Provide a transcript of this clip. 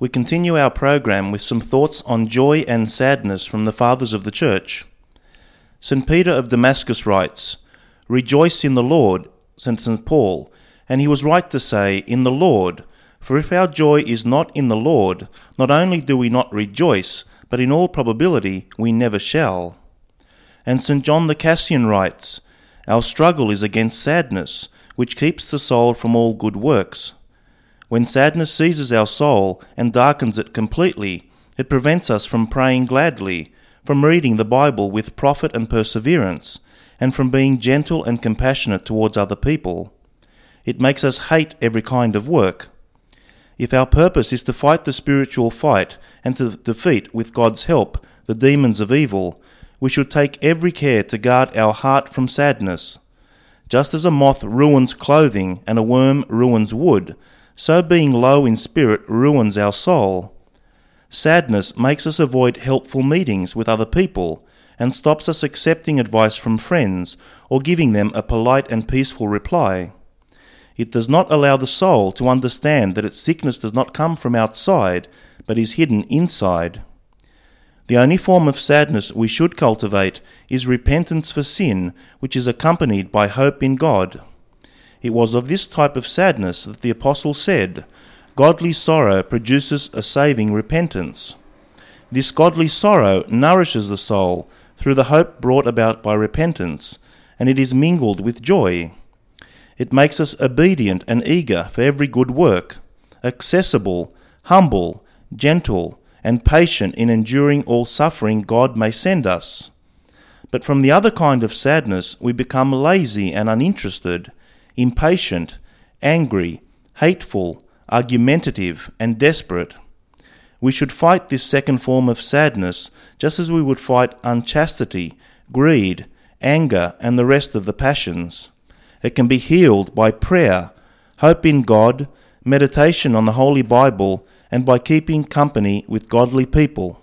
we continue our program with some thoughts on joy and sadness from the Fathers of the Church. St. Peter of Damascus writes, Rejoice in the Lord, St. Paul, and he was right to say, In the Lord, for if our joy is not in the Lord, not only do we not rejoice, but in all probability we never shall. And St. John the Cassian writes, Our struggle is against sadness, which keeps the soul from all good works. When sadness seizes our soul and darkens it completely, it prevents us from praying gladly, from reading the Bible with profit and perseverance, and from being gentle and compassionate towards other people. It makes us hate every kind of work. If our purpose is to fight the spiritual fight and to defeat, with God's help, the demons of evil, we should take every care to guard our heart from sadness. Just as a moth ruins clothing and a worm ruins wood, so being low in spirit ruins our soul. Sadness makes us avoid helpful meetings with other people and stops us accepting advice from friends or giving them a polite and peaceful reply. It does not allow the soul to understand that its sickness does not come from outside, but is hidden inside. The only form of sadness we should cultivate is repentance for sin, which is accompanied by hope in God. It was of this type of sadness that the Apostle said, Godly sorrow produces a saving repentance. This godly sorrow nourishes the soul through the hope brought about by repentance, and it is mingled with joy. It makes us obedient and eager for every good work, accessible, humble, gentle, and patient in enduring all suffering God may send us. But from the other kind of sadness we become lazy and uninterested, impatient, angry, hateful, argumentative, and desperate. We should fight this second form of sadness just as we would fight unchastity, greed, anger, and the rest of the passions. It can be healed by prayer, hope in God, meditation on the Holy Bible, and by keeping company with godly people.